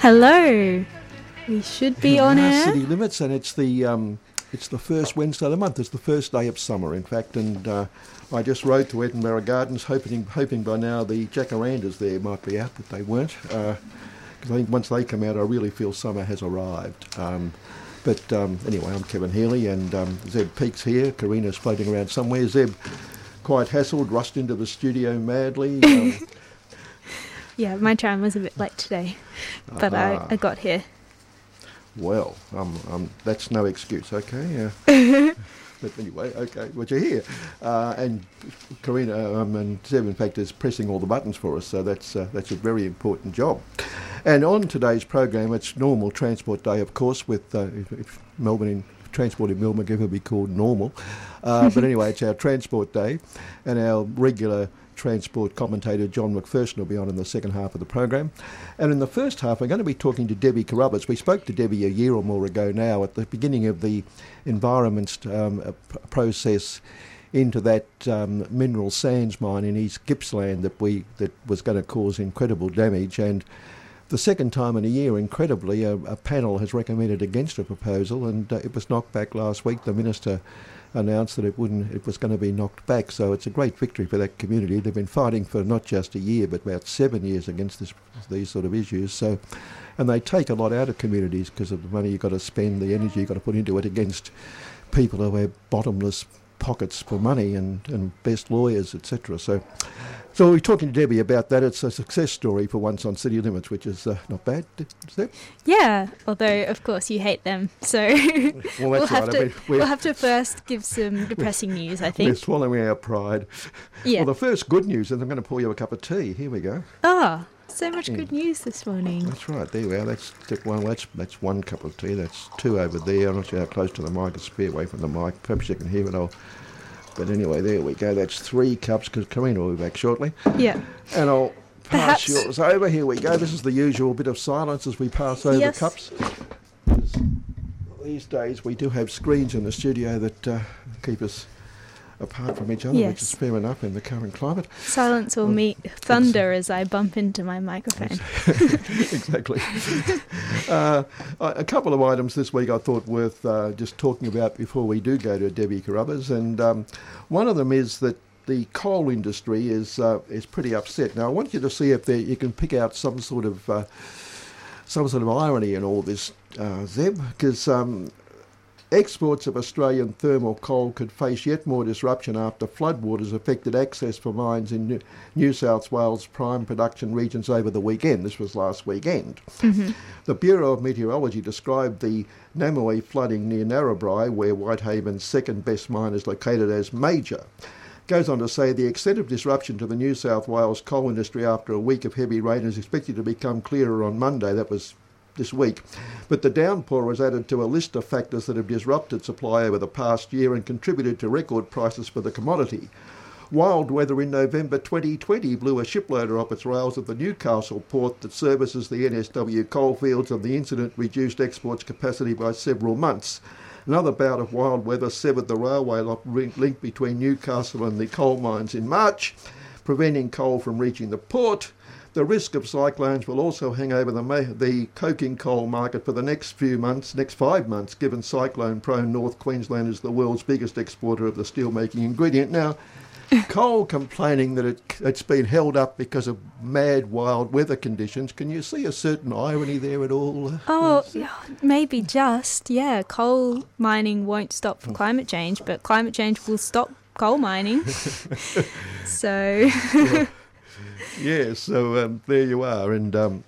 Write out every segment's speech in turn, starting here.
Hello. We should be on air. City limits, and it's the um, it's the first Wednesday of the month. It's the first day of summer, in fact. And uh, I just rode to Edinburgh Gardens, hoping hoping by now the jacarandas there might be out, but they weren't. Because uh, I think once they come out, I really feel summer has arrived. Um, but um, anyway, I'm Kevin Healy, and um, Zeb Peaks here. Karina's floating around somewhere. Zeb, quite hassled, rushed into the studio madly. Um, yeah, my tram was a bit late today, but uh-huh. I, I got here. Well, um, um, that's no excuse, okay? Uh, but anyway, okay, well, you're here. Uh, and Karina um, and Zeb, in fact, is pressing all the buttons for us, so that's, uh, that's a very important job. And on today's program, it's normal transport day, of course, with uh, if, if Melbourne in transport in Melbourne ever be called normal. Uh, but anyway, it's our transport day, and our regular transport commentator John McPherson will be on in the second half of the program. And in the first half, we're going to be talking to Debbie Carruthers. We spoke to Debbie a year or more ago now at the beginning of the environment um, process into that um, mineral sands mine in East Gippsland that we that was going to cause incredible damage and the second time in a year, incredibly, a, a panel has recommended against a proposal, and uh, it was knocked back last week. The minister announced that it wouldn't, it was going to be knocked back. So it's a great victory for that community. They've been fighting for not just a year, but about seven years against this, these sort of issues. So, and they take a lot out of communities because of the money you've got to spend, the energy you've got to put into it against people who have bottomless pockets for money and, and best lawyers, etc. So so we're talking to Debbie about that. It's a success story for once on City Limits, which is uh, not bad. Yeah, although of course you hate them, so well, we'll have right. to I mean, we'll have to first give some depressing news. I think we're swallowing our pride. Yeah. Well, the first good news is I'm going to pour you a cup of tea. Here we go. Ah. Oh. So much good news this morning. That's right. There we are. That's one. That's that's one cup of tea. That's two over there. I'm not sure how close to the mic. It's a fair away from the mic. Perhaps you can hear it. I'll but anyway, there we go. That's three cups because Karina will be back shortly. Yeah. And I'll pass Perhaps. yours over. Here we go. This is the usual bit of silence as we pass over yes. cups. These days we do have screens in the studio that uh, keep us apart from each other, yes. which is fair enough in the current climate. Silence will well, meet thunder as I bump into my microphone. exactly. uh, a couple of items this week I thought worth uh, just talking about before we do go to Debbie Carruthers, and um, one of them is that the coal industry is uh, is pretty upset. Now I want you to see if there, you can pick out some sort of uh, some sort of irony in all this, uh, Zeb, because um, Exports of Australian thermal coal could face yet more disruption after floodwaters affected access for mines in New South Wales prime production regions over the weekend. This was last weekend. Mm-hmm. The Bureau of Meteorology described the Namoi flooding near Narrabri, where Whitehaven's second best mine is located, as major goes on to say the extent of disruption to the New South Wales coal industry after a week of heavy rain is expected to become clearer on Monday. That was this week. But the downpour was added to a list of factors that have disrupted supply over the past year and contributed to record prices for the commodity. Wild weather in November 2020 blew a shiploader off its rails at the Newcastle port that services the NSW coalfields, and the incident reduced exports capacity by several months. Another bout of wild weather severed the railway link between Newcastle and the coal mines in March, preventing coal from reaching the port. The risk of cyclones will also hang over the, the coking coal market for the next few months, next five months, given cyclone prone North Queensland is the world's biggest exporter of the steelmaking ingredient. Now, coal complaining that it, it's been held up because of mad, wild weather conditions. Can you see a certain irony there at all? Oh, maybe just. Yeah, coal mining won't stop for hmm. climate change, but climate change will stop coal mining. so. Yeah, so um, there you are. And um,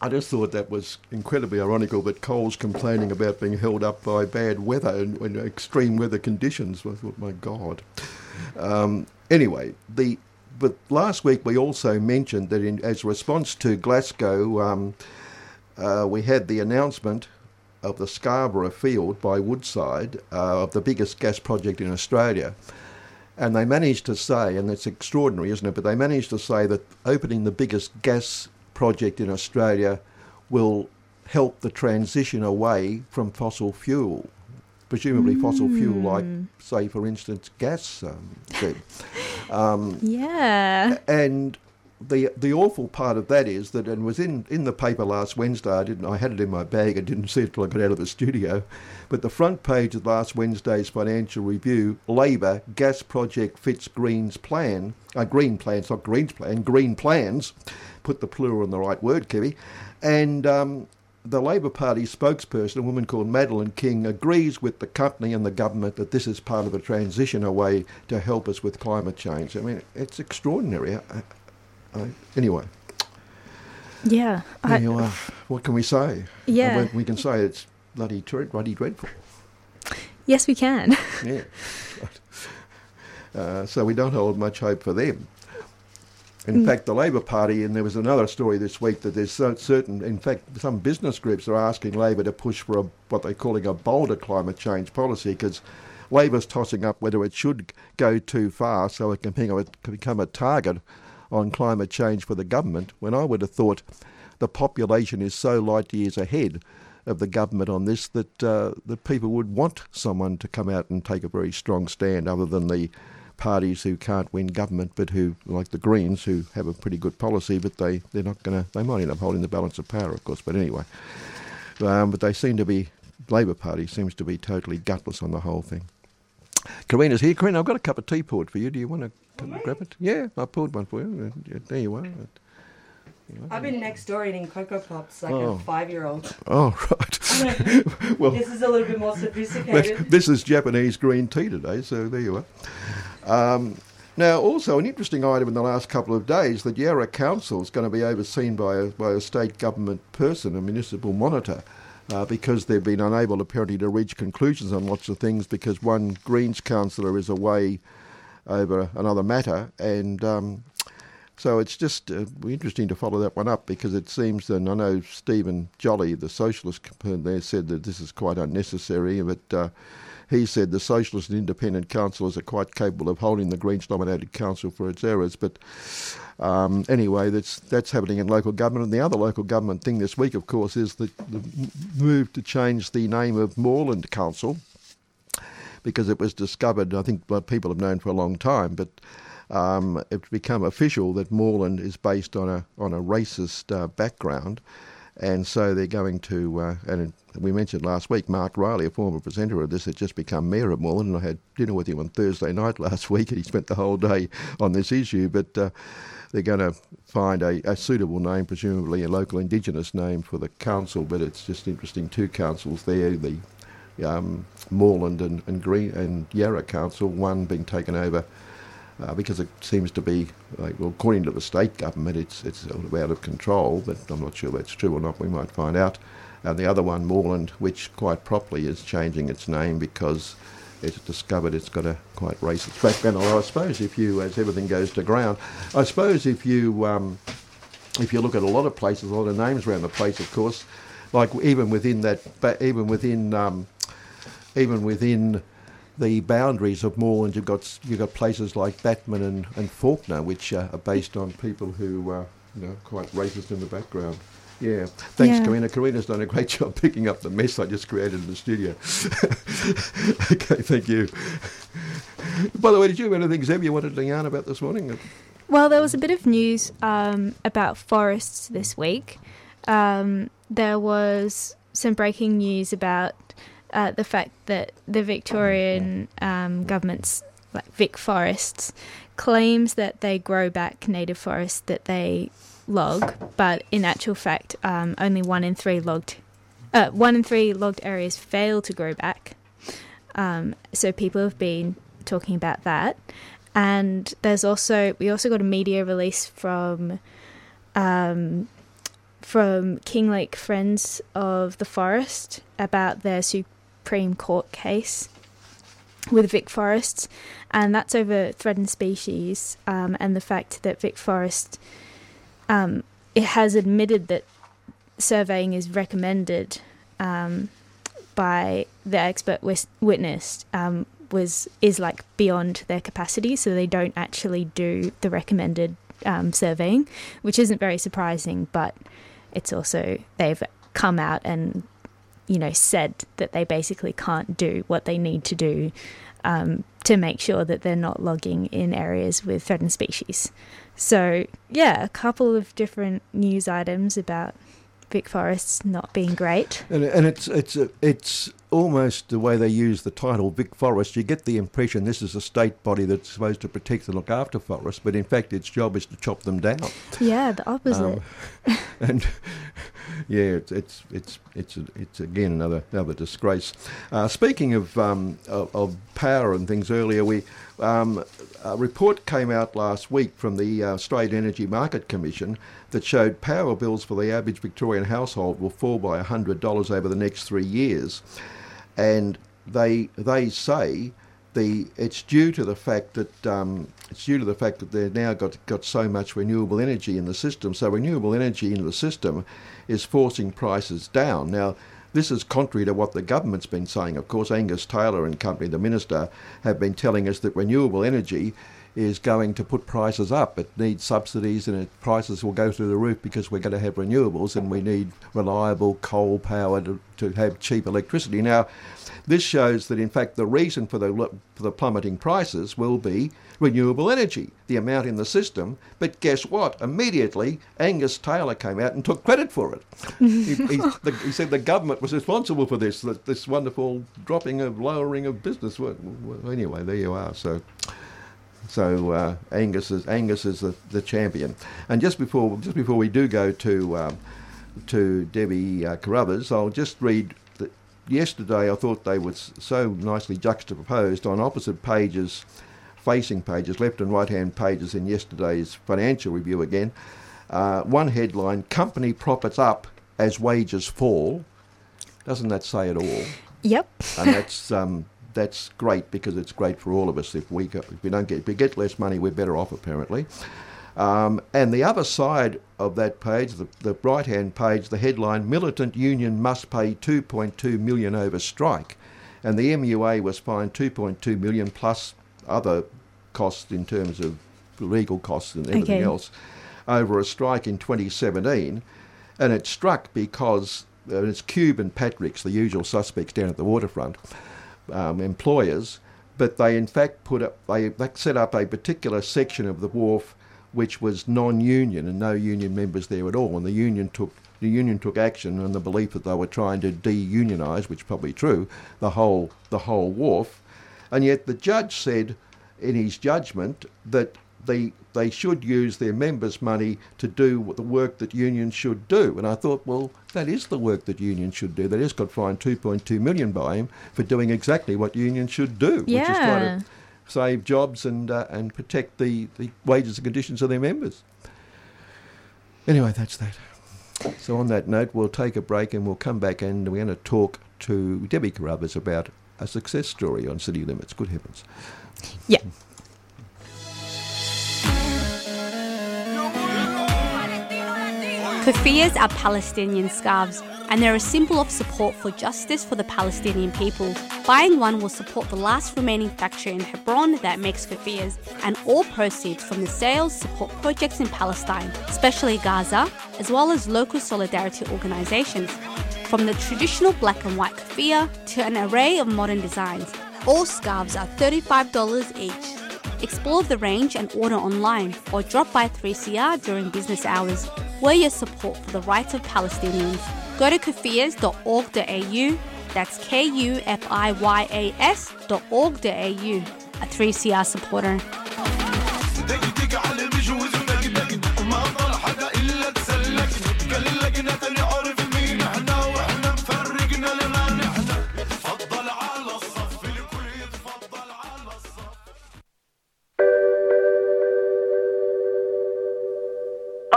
I just thought that was incredibly ironical that coal's complaining about being held up by bad weather and, and extreme weather conditions. I thought, my God. Um, anyway, the but last week we also mentioned that in, as a response to Glasgow, um, uh, we had the announcement of the Scarborough field by Woodside uh, of the biggest gas project in Australia. And they managed to say, and it's extraordinary, isn't it? But they managed to say that opening the biggest gas project in Australia will help the transition away from fossil fuel. Presumably, fossil fuel, like, say, for instance, gas. Um, um, Yeah. and the the awful part of that is that, and was in, in the paper last Wednesday. I didn't. I had it in my bag. I didn't see it till I got out of the studio. But the front page of last Wednesday's Financial Review: Labor gas project fits Green's plan. Uh, green plans, not Green's plan. Green plans. Put the plural in the right word, Kevy. And um, the Labor Party spokesperson, a woman called Madeleine King, agrees with the company and the government that this is part of a transition away to help us with climate change. I mean, it's extraordinary. I, I, anyway, Yeah. there I- you uh, are. What can we say? Uh, yeah. We, can say it's bloody, bloody dreadful. yes, we can. Yeah. uh, so we don't hold much hope for them. In mm. fact, the Labor Party, and there was another story this week that there's certain, in fact, some business groups are asking Labor to push for a, what they're calling a bolder climate change policy because Labor's tossing up whether it should go too far so it can become a, can become a target on climate change for the government. When I would have thought the population is so light years ahead of the government on this that uh, that people would want someone to come out and take a very strong stand, other than the parties who can't win government, but who, like the Greens, who have a pretty good policy, but they they're not to. They might end up holding the balance of power, of course. But anyway, um, but they seem to be. Labor Party seems to be totally gutless on the whole thing. Karina's here. Karina, I've got a cup of tea poured for you. Do you want to grab it? Yeah, I poured one for you. There you are. I've been next door eating Cocoa Pops like Oh. a five year old. Oh, right. well, This is a little bit more sophisticated. this is Japanese green tea today, so there you are. Um, now, also an interesting item in the last couple of days, the Yarra Council is going to be overseen by a, by a state government person, a municipal monitor, uh, because they've been unable apparently to reach conclusions on lots of things because one Greens councillor is away over another matter, and um, so it's just uh, interesting to follow that one up because it seems, and I know Stephen Jolly, the socialist there, said that this is quite unnecessary, but uh, he said the socialist and independent councillors are quite capable of holding the Greens dominated council for its errors. But um, anyway, that's that's happening in local government. And the other local government thing this week, of course, is the, the move to change the name of Moreland Council because it was discovered, I think well, people have known for a long time, but um, it's become official that Moreland is based on a on a racist uh, background, and so they're going to. Uh, and we mentioned last week, Mark Riley, a former presenter of this, had just become mayor of Moreland, and I had dinner with him on Thursday night last week, and he spent the whole day on this issue. But uh, they're going to find a, a suitable name, presumably a local Indigenous name for the council. But it's just interesting, two councils there, the um, Moreland and, and Green and Yarra Council, one being taken over uh, because it seems to be, like, well, according to the state government, it's it's out of control. But I'm not sure that's true or not. We might find out. And the other one, Moreland, which quite properly is changing its name because it's discovered it's got a quite racist background. Although I suppose if you, as everything goes to ground, I suppose if you um, if you look at a lot of places, a lot of names around the place, of course, like even within that, even within, um, even within the boundaries of Moreland, you've got you've got places like Batman and, and Fawkner, which uh, are based on people who are you know quite racist in the background. Yeah, thanks, Yeah. Karina. Karina's done a great job picking up the mess I just created in the studio. okay, thank you. By the way, did you have anything, Zeb, you wanted to yarn about this morning? Well, there was a bit of news um, about forests this week. Um, there was some breaking news about uh, the fact that the Victorian um, government's like Vic Forests claims that they grow back native forests that they log, but in actual fact, um, only one in three logged, uh, one in three logged areas fail to grow back. Um, so people have been talking about that and there's also we also got a media release from um, from Kinglake Friends of the Forest about their Supreme Court case, with Vic Forests, and that's over threatened species um, and the fact that Vic Forest um, it has admitted that surveying is recommended um, by the expert wis- witness um, was is like beyond their capacity, so they don't actually do the recommended um, surveying, which isn't very surprising, but it's also they've come out and you know said that they basically can't do what they need to do um, to make sure that they're not logging in areas with threatened species. So yeah, a couple of different news items about Vic Forests not being great. And, and it's it's it's almost the way they use the title Vic Forest. You get the impression this is a state body that's supposed to protect and look after forests, but in fact its job is to chop them down. Yeah, the opposite. Um, and yeah, it's it's it's it's, it's again another another disgrace. Uh, speaking of, um, of, of power and things earlier, we um, a report came out last week from the uh, Australian Energy Market Commission that showed power bills for the average Victorian household will fall by $100 over the next three years. And they, they say the, it's due to the fact that um, it's due to the fact that they've now got, got so much renewable energy in the system. So renewable energy in the system is forcing prices down. Now, this is contrary to what the government's been saying. Of course, Angus Taylor and company, the minister, have been telling us that renewable energy is going to put prices up. It needs subsidies and it, prices will go through the roof because we're going to have renewables and we need reliable coal power to, to have cheap electricity. Now, this shows that in fact the reason for the, for the plummeting prices will be renewable energy, the amount in the system. But guess what? Immediately, Angus Taylor came out and took credit for it. he, he, the, he, said the government was responsible for this, this wonderful dropping of lowering of business. Well, anyway, there you are. So. So uh, Angus is Angus is the, the champion. And just before just before we do go to um, to Debbie uh, Carruthers, I'll just read. That yesterday, I thought they were so nicely juxtaposed on opposite pages, facing pages, left and right hand pages in yesterday's financial review again. Uh, one headline: Company profits up as wages fall. Doesn't that say it all? Yep. and that's um, that's great because it's great for all of us. If we go, if we don't get if we get less money, we're better off apparently. Um, and the other side of that page, the, the right hand page, the headline: Militant Union must pay 2.2 million over strike, and the MUA was fined 2.2 million plus other costs in terms of legal costs and everything okay. else over a strike in 2017, and it struck because uh, it's Qube and Patrick's, the usual suspects down at the waterfront um, employers, but they in fact put up they, they set up a particular section of the wharf which was non-union and no union members there at all, and the union took the union took action on the belief that they were trying to de-unionise, which is probably true, the whole the whole wharf, and yet the judge said in his judgment that they they should use their members' money to do the work that unions should do. And I thought, well, that is the work that unions should do. They just got fined 2.2 million by him for doing exactly what unions should do, yeah. which is try to save jobs and uh, and protect the, the wages and conditions of their members. Anyway, that's that. So on that note, we'll take a break and we'll come back and we're going to talk to Debbie Carruthers about a success story on City Limits. Good heavens. Yeah. Kufiyas are Palestinian scarves, and they're a symbol of support for justice for the Palestinian people. Buying one will support the last remaining factory in Hebron that makes kufiyas, and all proceeds from the sales support projects in Palestine, especially Gaza, as well as local solidarity organizations. From the traditional black and white kufiya to an array of modern designs, all scarves are $35 each. Explore the range and order online or drop by 3CR during business hours. We're your support for the rights of Palestinians. Go to kufiyas.org.au, that's K U F I Y A S.org.au, a 3CR supporter.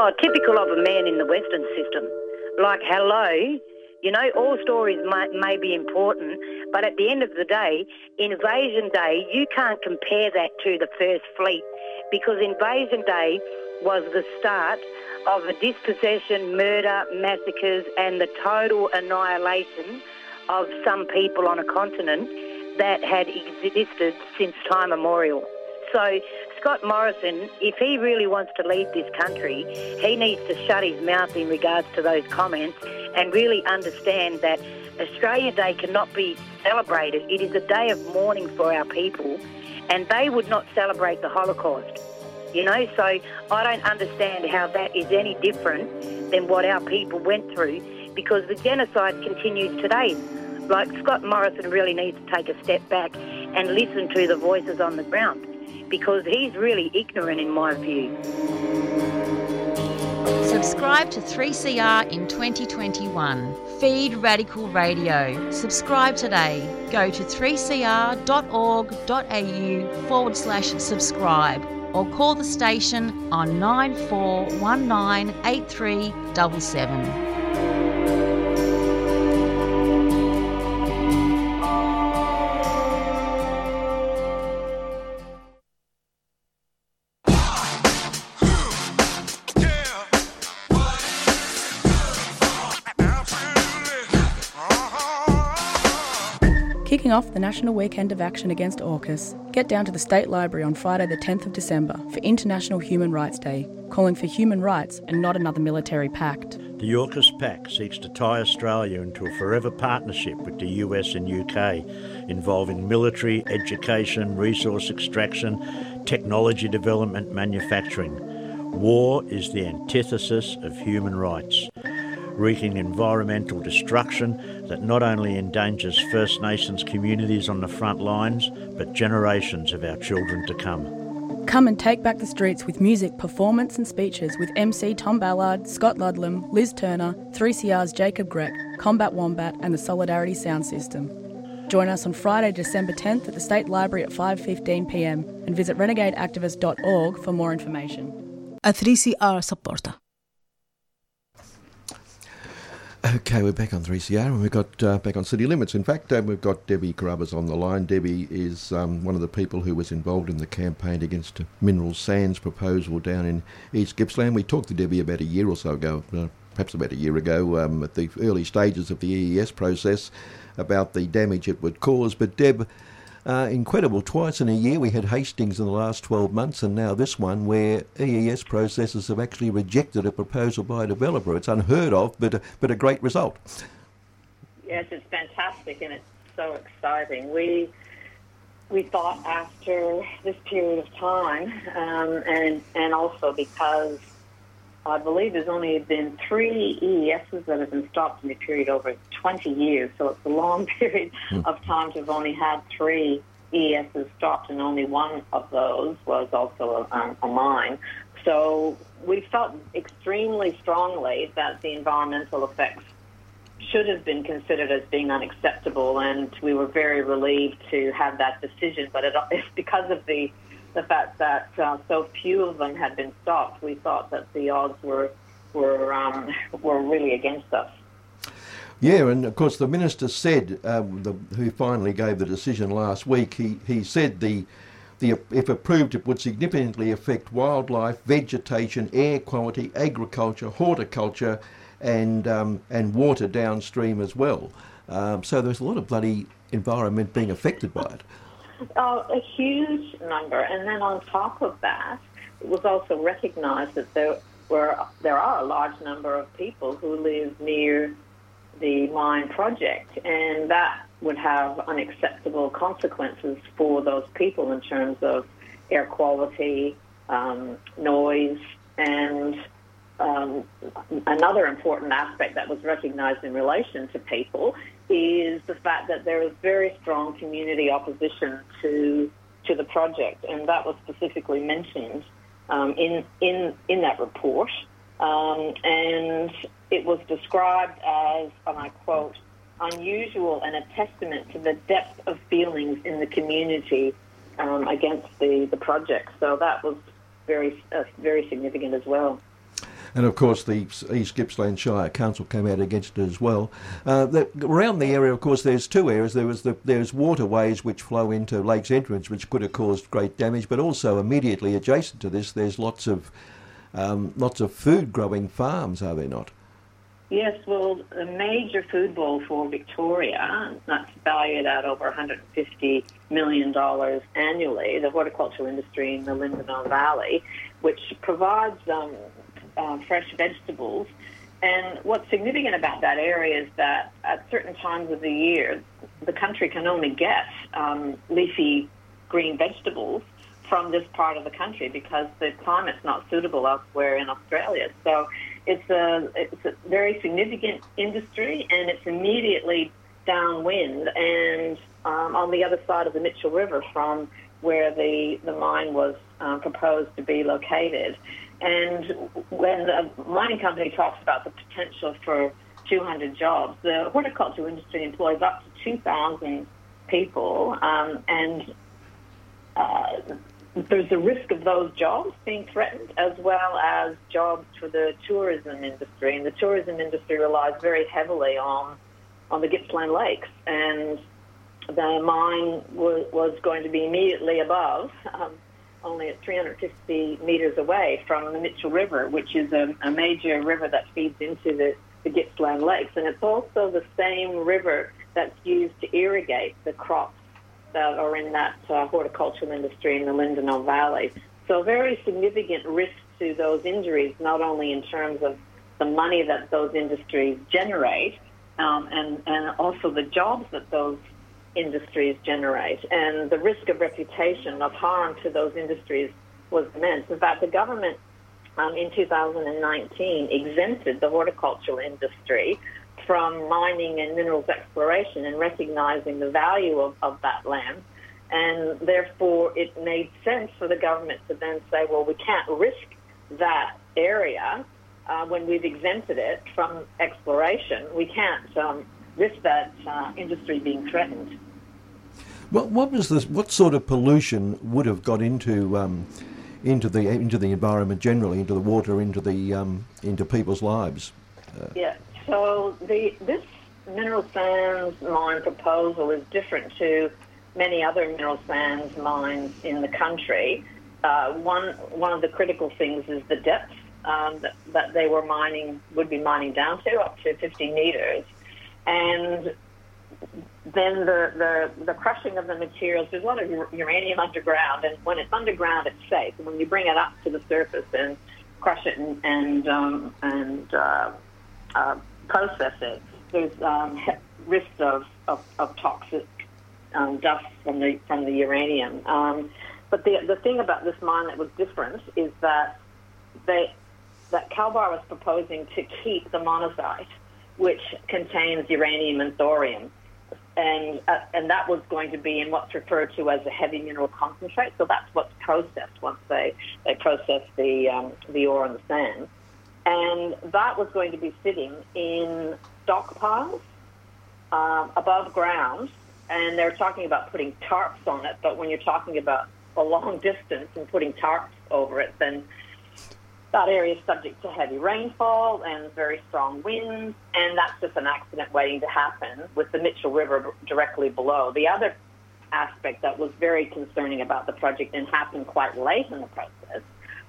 Oh, typical of a man in the Western system. Like, hello, You know, all stories may, may be important, but at the end of the day, Invasion Day, you can't compare that to the First Fleet because Invasion Day was the start of the dispossession, murder, massacres, and the total annihilation of some people on a continent that had existed since time immemorial. So, Scott Morrison, if he really wants to lead this country, he needs to shut his mouth in regards to those comments and really understand that Australia Day cannot be celebrated. It is a day of mourning for our people, and they would not celebrate the Holocaust. You know, so I don't understand how that is any different than what our people went through because the genocide continues today. Like Scott Morrison really needs to take a step back and listen to the voices on the ground because he's really ignorant in my view. Subscribe to 3CR in 2021. Feed Radical Radio. Subscribe today. Go to 3cr.org.au forward slash subscribe or call the station on 94198377. Off the National Weekend of Action Against AUKUS, get down to the State Library on Friday, the 10th of December for International Human Rights Day, calling for human rights and not another military pact. The AUKUS Pact seeks to tie Australia into a forever partnership with the US and UK, involving military, education, resource extraction, technology development, manufacturing. War is the antithesis of human rights wreaking environmental destruction that not only endangers First Nations communities on the front lines, but generations of our children to come. Come and take back the streets with music, performance, and speeches with MC Tom Ballard, Scott Ludlam, Liz Turner, 3CR's Jacob Grech, Combat Wombat, and the Solidarity Sound System. Join us on Friday, December 10th at the State Library at 5:15 p.m. and visit renegadeactivist.org for more information. A 3CR supporter. Okay, we're back on 3CR and we've got uh, back on City Limits. In fact, uh, we've got Debbie Carruthers on the line. Debbie is um, one of the people who was involved in the campaign against mineral sands proposal down in East Gippsland. We talked to Debbie about a year or so ago, uh, perhaps about a year ago, um, at the early stages of the EES process about the damage it would cause. But Deb, uh, incredible. Twice in a year we had Hastings in the last 12 months, and now this one where EES processors have actually rejected a proposal by a developer. It's unheard of, but a, but a great result. Yes, it's fantastic and it's so exciting. We we thought after this period of time, um, and and also because I believe there's only been three EESs that have been stopped in a period over 20 years, so it's a long period mm. of time to have only had three EESs stopped, and only one of those was also a, a mine. So we felt extremely strongly that the environmental effects should have been considered as being unacceptable, and we were very relieved to have that decision. But it, it's because of the the fact that uh, so few of them had been stopped, we thought that the odds were were um, were really against us. Yeah, and of course the minister said, um, the, who finally gave the decision last week, he, he said the, the if approved it would significantly affect wildlife, vegetation, air quality, agriculture, horticulture, and um, and water downstream as well. Um, so there's a lot of bloody environment being affected by it. Oh, a huge number. And then on top of that, it was also recognized that there were there are a large number of people who live near the mine project, and that would have unacceptable consequences for those people in terms of air quality, um, noise, and um, another important aspect that was recognized in relation to people is the fact that there is very strong community opposition to to the project, and that was specifically mentioned um, in in in that report. Um, and it was described as, and I quote, unusual and a testament to the depth of feelings in the community um, against the, the project. So that was very uh, very significant as well. And of course the East Gippsland Shire Council came out against it as well. Uh, the, around the area, of course, there's two areas. There was the, there's waterways which flow into Lakes Entrance, which could have caused great damage, but also immediately adjacent to this, there's lots of um, lots of food growing farms, are there not? Yes, well, a major food bowl for Victoria, that's valued at over $150 million annually, the horticultural industry in the Lindenow Valley, which provides um, uh, fresh vegetables. And what's significant about that area is that at certain times of the year, the country can only get um, leafy green vegetables from this part of the country because the climate's not suitable elsewhere in Australia. So it's a it's a very significant industry, and it's immediately downwind and um, on the other side of the Mitchell River from where the the mine was um, proposed to be located. And when the mining company talks about the potential for 200 jobs, the horticulture industry employs up to 2,000 people, um, and uh, there's a risk of those jobs being threatened as well as jobs for the tourism industry. And the tourism industry relies very heavily on on the Gippsland Lakes. And the mine was, was going to be immediately above, um, only at 350 meters away from the Mitchell River, which is a, a major river that feeds into the, the Gippsland Lakes. And it's also the same river that's used to irrigate the crops that are in that uh, horticultural industry in the Lindenow Valley. So very significant risk to those injuries, not only in terms of the money that those industries generate, um, and, and also the jobs that those industries generate. And the risk of reputation of harm to those industries was immense. In fact, the government um, in 2019 exempted the horticultural industry from mining and minerals exploration and recognizing the value of, of that land. And therefore, it made sense for the government to then say, well, we can't risk that area uh, when we've exempted it from exploration. We can't um, risk that uh, industry being threatened. What, what was this? What sort of pollution would have got into um, into the into the environment generally, into the water, into the um, into people's lives? Uh, yeah. So the this mineral sands mine proposal is different to many other mineral sands mines in the country. Uh, one one of the critical things is the depth um, that, that they were mining would be mining down to up to 50 meters, and then the, the, the crushing of the materials, there's a lot of uranium underground, and when it's underground, it's safe. And when you bring it up to the surface and crush it and, and, um, and uh, uh, process it, there's um, risks of, of, of toxic um, dust from the from the uranium. Um, but the the thing about this mine that was different is that they that Kalbar was proposing to keep the monazite, which contains uranium and thorium, and uh, and that was going to be in what's referred to as a heavy mineral concentrate. So that's what's processed once they they process the um, the ore and the sand and that was going to be sitting in stockpiles um, above ground. And they're talking about putting tarps on it, but when you're talking about a long distance and putting tarps over it, then that area is subject to heavy rainfall and very strong winds, and that's just an accident waiting to happen with the Mitchell River directly below. The other aspect that was very concerning about the project and happened quite late in the process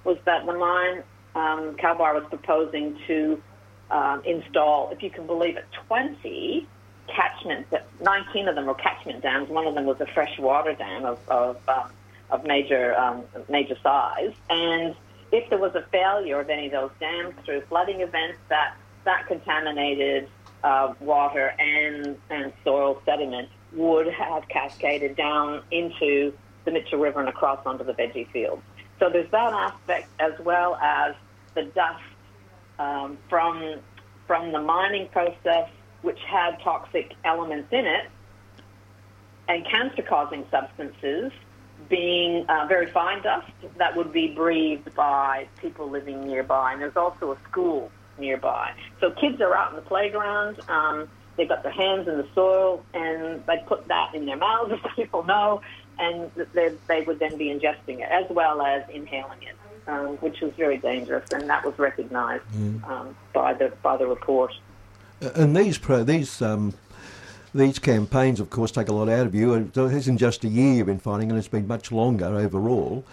was that the mine um, Kalbar was proposing to um, install, if you can believe it, 20 catchment, 19 of them were catchment dams. One of them was a freshwater dam of, of, um, of major, um, major size. And if there was a failure of any of those dams through flooding events, that, that contaminated uh, water and, and soil sediment would have cascaded down into the Mitchell River and across onto the veggie fields. So there's that aspect as well as the dust um, from from the mining process, which had toxic elements in it, and cancer-causing substances being uh, very fine dust that would be breathed by people living nearby. And there's also a school nearby. So kids are out in the playground. Um, they've got their hands in the soil, and they put that in their mouths, as people know, and they, they would then be ingesting it as well as inhaling it. um, which was very dangerous, and that was recognised Mm. um, by the by the report. And these pro, these um, these campaigns, of course, take a lot out of you. And It isn't just a year you've been fighting, and it's been much longer overall.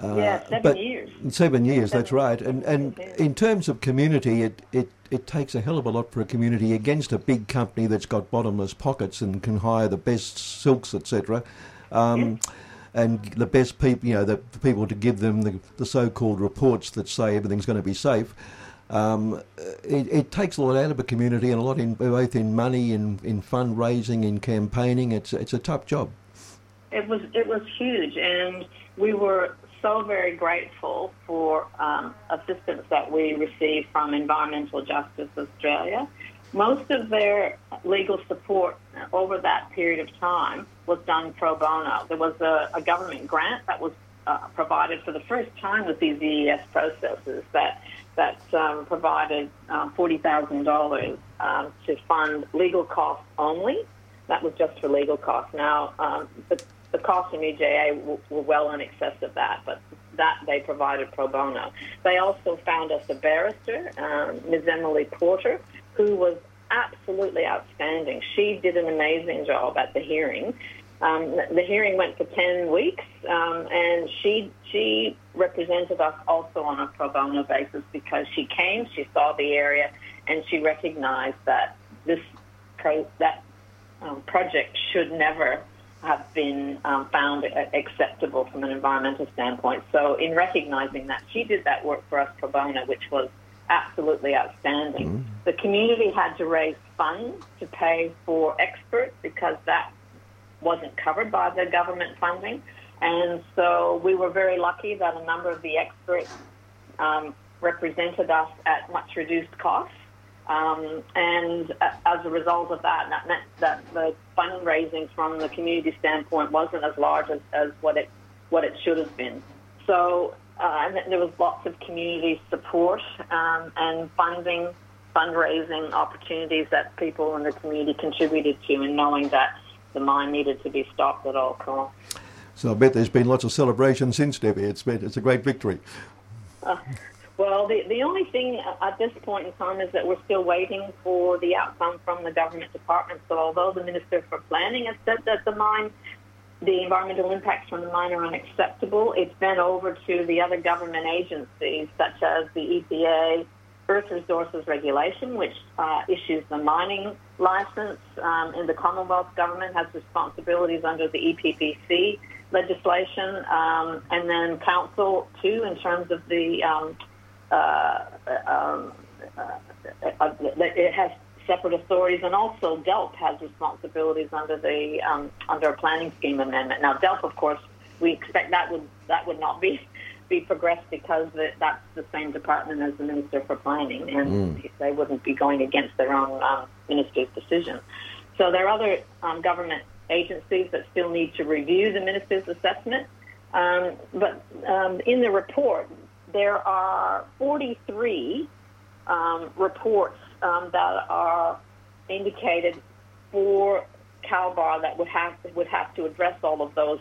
Uh, Yeah, seven but years. Seven years, that's right. And and in terms of community, it, it, it takes a hell of a lot for a community against a big company that's got bottomless pockets and can hire the best silks, etc. Um, And the best people, you know, the, the people to give them the, the so-called reports that say everything's going to be safe. Um, it, it takes a lot out of a community and a lot in both in money, in, in fundraising, in campaigning. It's it's a tough job. It was it was huge, and we were so very grateful for um, assistance that we received from Environmental Justice Australia. Most of their legal support over that period of time was done pro bono. There was a, a government grant that was uh, provided for the first time with these EES processes that that um, provided um, forty thousand dollars um, to fund legal costs only. That was just for legal costs. Now, um, the, the costs in EJA were, were well in excess of that, but that they provided pro bono. They also found us a barrister, um, Ms. Emily Porter, who was absolutely outstanding. She did an amazing job at the hearing. Um, the hearing went for 10 weeks, um, and she she represented us also on a pro bono basis because she came, she saw the area, and she recognized that this pro, that um, project should never have been um, found acceptable from an environmental standpoint. So, in recognizing that, she did that work for us pro bono, which was absolutely outstanding. The community had to raise funds to pay for experts because that wasn't covered by the government funding. And so we were very lucky that a number of the experts um, represented us at much reduced cost. Um, and as a result of that, that meant that the fundraising from the community standpoint wasn't as large as, as what it what it should have been. So uh, there was lots of community support um, and funding, fundraising opportunities that people in the community contributed to, and knowing that the mine needed to be stopped at all costs. So I bet there's been lots of celebration since Debbie. It's been it's a great victory. Uh, well, the, the only thing at this point in time is that we're still waiting for the outcome from the government department. So, although the Minister for Planning has said that the mine, the environmental impacts from the mine are unacceptable, it's been over to the other government agencies, such as the EPA, Earth Resources Regulation, which uh, issues the mining license, um, and the Commonwealth government has responsibilities under the EPBC legislation, um, and then council too, in terms of the um, uh, um, uh, uh, it has separate authorities, and also DELP has responsibilities under the um, under a planning scheme amendment. Now, DELP, of course, we expect that would that would not be be progressed because that's the same department as the Minister for Planning, and Mm. they wouldn't be going against their own um, minister's decision. So there are other um, government agencies that still need to review the minister's assessment. Um, but um, in the report, there are 43 um, reports um, that are indicated for Kalbar that would have would have to address all of those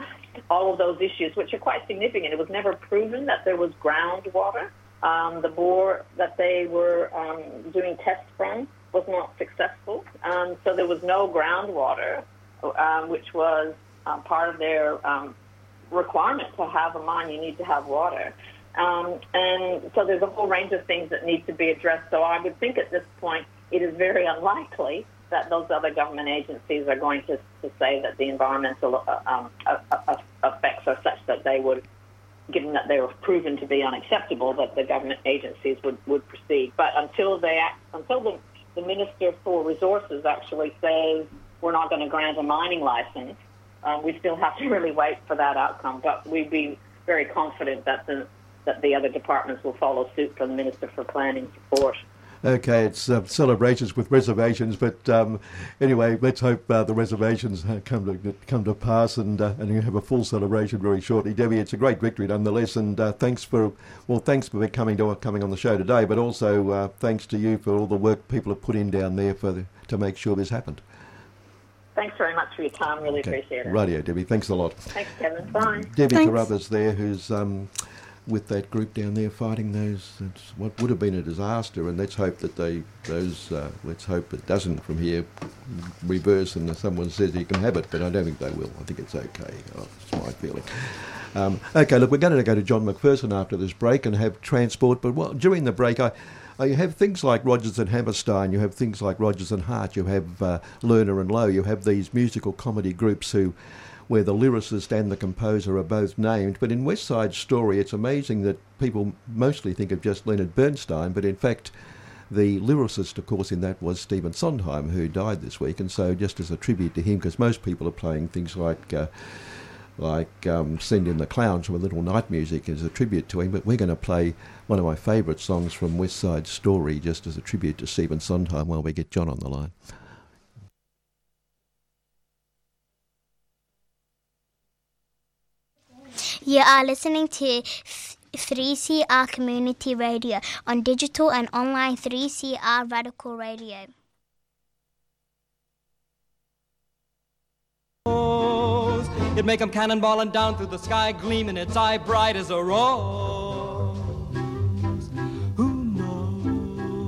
all of those issues, which are quite significant. It was never proven that there was groundwater. Um, the bore that they were um, doing tests from was not successful, um, so there was no groundwater, um, which was um, part of their um, requirement to have a mine. You need to have water. Um, and so there's a whole range of things that need to be addressed. So I would think at this point it is very unlikely that those other government agencies are going to, to say that the environmental uh, um, effects are such that they would, given that they were proven to be unacceptable, that the government agencies would, would proceed. But until they act, until the, the Minister for Resources actually says we're not going to grant a mining license, um, we still have to really wait for that outcome. But we'd be very confident that the that the other departments will follow suit from the Minister for Planning support. Okay, it's uh, celebrations with reservations, but um, anyway, let's hope uh, the reservations uh, come to come to pass, and uh, and you have a full celebration very shortly, Debbie. It's a great victory nonetheless, and uh, thanks for well, thanks for coming to coming on the show today, but also uh, thanks to you for all the work people have put in down there for the, to make sure this happened. Thanks very much for your time. Really appreciate it. Radio, Debbie. Thanks a lot. Thanks, Kevin. Bye. Debbie Carruthers there, who's um, with that group down there fighting those that's what would have been a disaster and let's hope that they those uh, let's hope it doesn't from here reverse and someone says you can have it but I don't think they will. I think it's okay. Oh, that's my feeling. Um, okay look we're going to go to John McPherson after this break and have transport but well, during the break I you have things like Rodgers and Hammerstein, you have things like Rodgers and Hart, you have uh, Lerner and Loewe, you have these musical comedy groups who where the lyricist and the composer are both named. But in West Side Story, it's amazing that people mostly think of just Leonard Bernstein, but in fact, the lyricist, of course, in that was Stephen Sondheim, who died this week. And so, just as a tribute to him, because most people are playing things like. Uh, like um, Send in the Clowns a Little Night Music as a tribute to him, but we're going to play one of my favourite songs from West Side Story just as a tribute to Stephen Sondheim while we get John on the line. You are listening to 3CR Community Radio on digital and online 3CR Radical Radio. It make 'em cannonballing down through the sky, gleaming its eye bright as a rose. Who knows?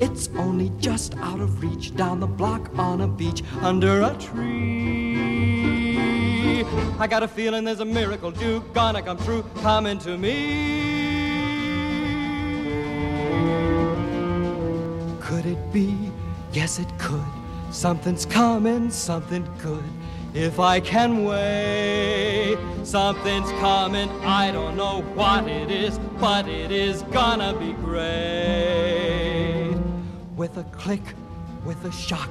It's only just out of reach, down the block on a beach, under a tree. I got a feeling there's a miracle due, gonna come true, coming to me. Could it be? Yes, it could. Something's coming, something good. If I can wait, something's coming. I don't know what it is, but it is gonna be great. With a click, with a shock,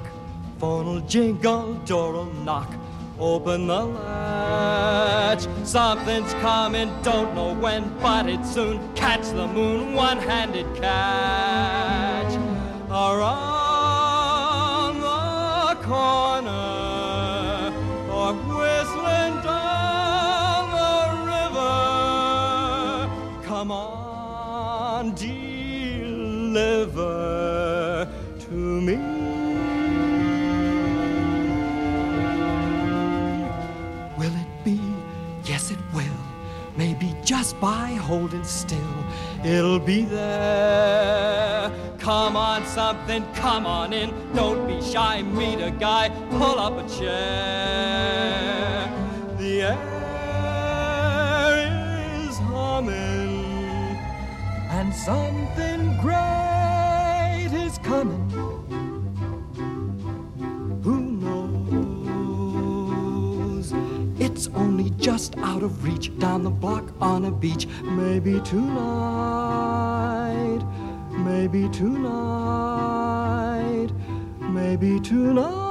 phone'll jingle, door'll knock. Open the latch. Something's coming, don't know when, but it soon. Catch the moon, one handed catch. Around the corner, or whistling down the river. Come on, deliver Just by holding still, it'll be there. Come on, something, come on in. Don't be shy, meet a guy, pull up a chair. The air is humming, and something great is coming. Just out of reach, down the block on a beach. Maybe tonight, maybe tonight, maybe tonight.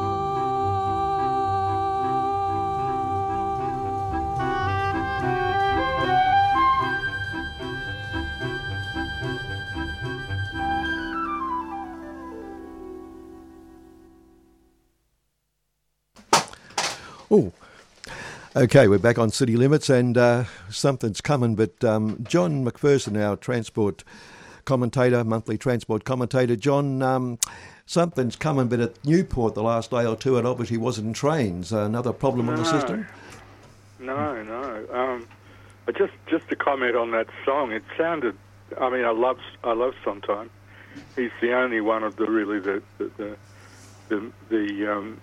Okay, we're back on City Limits and uh, something's coming. But um, John McPherson, our transport commentator, monthly transport commentator, John, um, something's coming. But at Newport the last day or two, it obviously wasn't trains. another problem on the system. No, no. Um, just just to comment on that song, it sounded. I mean, I love I love Sondheim. He's the only one of the really the the the, the, the um,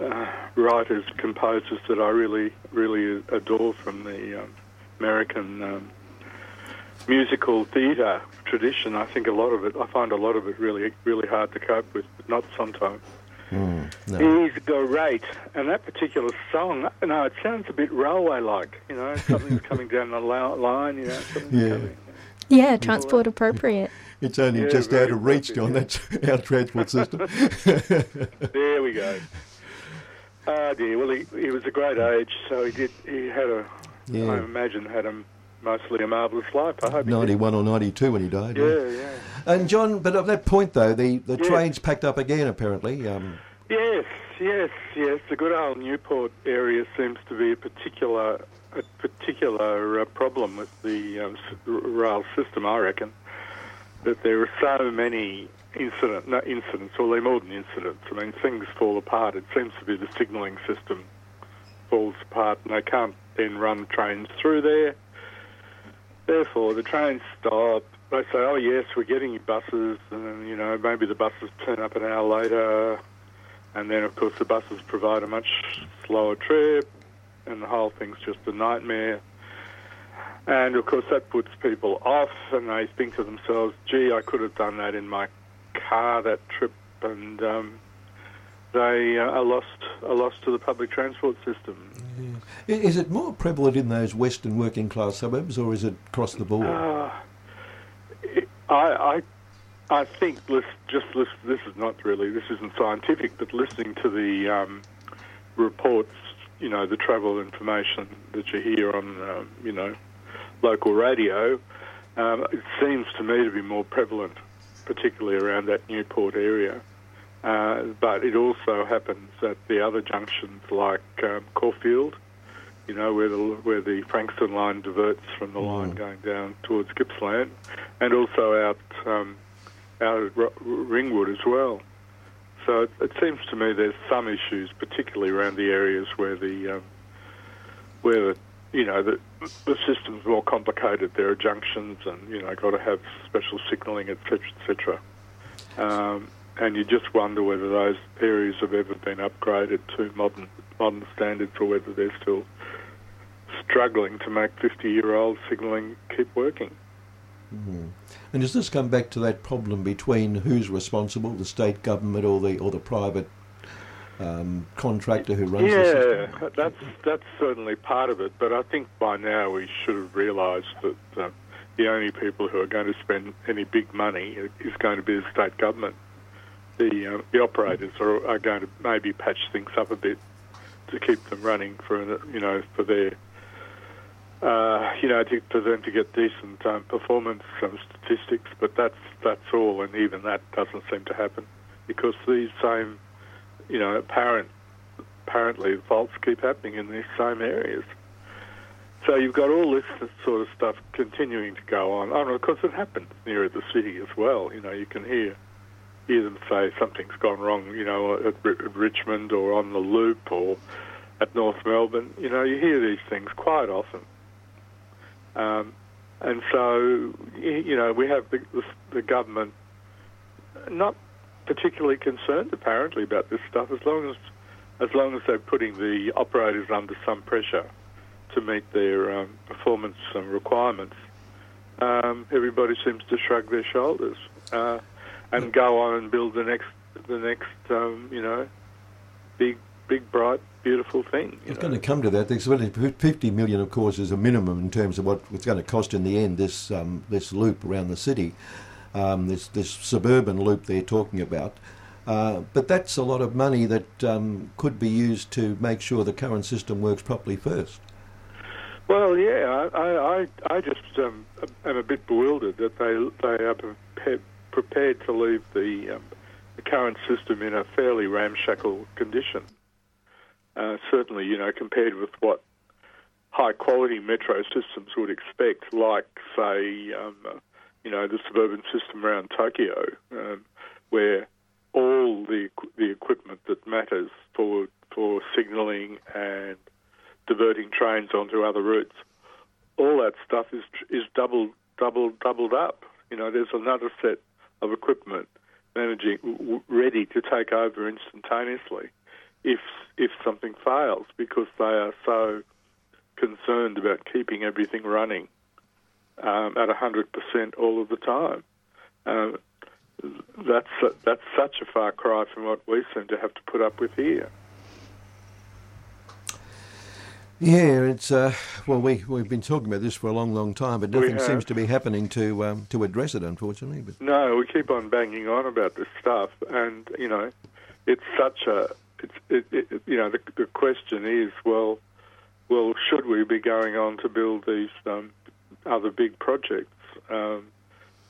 uh, writers composers that I really really adore from the um, American um, musical theatre tradition. I think a lot of it. I find a lot of it really really hard to cope with. But not Sondheim. Mm, no. He's great, and that particular song, you know, it sounds a bit railway-like. You know, something's coming down the lo- line. You know, something's Yeah. coming. Yeah, transport appropriate. It's only Yeah, just out of reach, John. That's our transport system. there we go. Oh dear. Well, he, he was a great age, so he did. He had a. I Yeah. imagine had a mostly a marvellous life. I hope. 91 or 92 when he died. Yeah, yeah. And John, but at that point though, the, the Yeah. trains packed up again apparently. Um, Yes, yes, yes. The good old Newport area seems to be a particular a particular uh, problem with the um, rail system. I reckon that there are so many incident, no, incidents, or they're more than incidents. I mean, things fall apart. It seems to be the signalling system falls apart, and they can't then run trains through there. therefore, the trains stop. They say, "Oh yes, we're getting buses," and you know maybe the buses turn up an hour later, and then of course the buses provide a much slower trip, and the whole thing's just a nightmare. And of course that puts people off, and they think to themselves, "Gee, I could have done that in my car that trip," and um, they uh, are lost are lost to the public transport system. I- Is it more prevalent in those western working class suburbs, or is it across the board? Uh, I, I, I think just this is not really this isn't scientific, but listening to the um, reports, you know, the travel information that you hear on, um, you know, local radio, um, it seems to me to be more prevalent, particularly around that Newport area. Uh, but it also happens at the other junctions like um, Caulfield, you know, where the where the Frankston line diverts from the line going down towards Gippsland, and also out um, out at Ringwood as well. So it, it seems to me there's some issues, particularly around the areas where the um, where the you know the the system's more complicated. There are junctions, and you know, got to have special signalling, etc., etc. Um, and you just wonder whether those areas have ever been upgraded to modern modern standards, or whether they're still struggling to make 50-year-old signalling keep working. Mhm. And does this come back to that problem between who's responsible, the state government or the or the private um, contractor who runs the system? Yeah, that's that's certainly part of it. But I think by now we should have realised that uh, the only people who are going to spend any big money is going to be the state government. The uh, the operators are, are going to maybe patch things up a bit to keep them running for you know for their uh, you know to, for them to get decent um, performance um, statistics. But that's that's all, and even that doesn't seem to happen because these same you know apparent apparently faults keep happening in these same areas. So you've got all this sort of stuff continuing to go on. Oh, and of course, it happens nearer the city as well. You know, you can hear hear them say something's gone wrong. You know, at, at Richmond or on the Loop or at North Melbourne. You know, you hear these things quite often. Um, and so, you know, we have the, the, the government not particularly concerned apparently about this stuff as long as as long as they're putting the operators under some pressure to meet their um, performance requirements. Um, everybody seems to shrug their shoulders uh, and go on and build the next the next um, you know big big bright beautiful thing. It's going to come to that. There's really 50 million, of course, is a minimum in terms of what it's going to cost in the end. This um, this loop around the city, um, this this suburban loop they're talking about. Uh, but that's a lot of money that um, could be used to make sure the current system works properly first. Well, yeah, I, I, I just um, am a bit bewildered that they they are prepared, to leave the, um, the current system in a fairly ramshackle condition. Uh, certainly, you know, compared with what high quality metro systems would expect, like say, um, you know, the suburban system around Tokyo, um, where all the the equipment that matters for for signalling and diverting trains onto other routes. All that stuff is is doubled, doubled, doubled up. You know, there's another set of equipment managing, ready to take over instantaneously if if something fails, because they are so concerned about keeping everything running um, at 100% all of the time. Um, that's that's such a far cry from what we seem to have to put up with here. Yeah, it's uh, well, we we've been talking about this for a long, long time, but nothing seems to be happening to um, to address it, unfortunately. But No, we keep on banging on about this stuff, and you know, it's such a, it's, it, it, you know, the, the question is, well, well, should we be going on to build these um, other big projects? Um,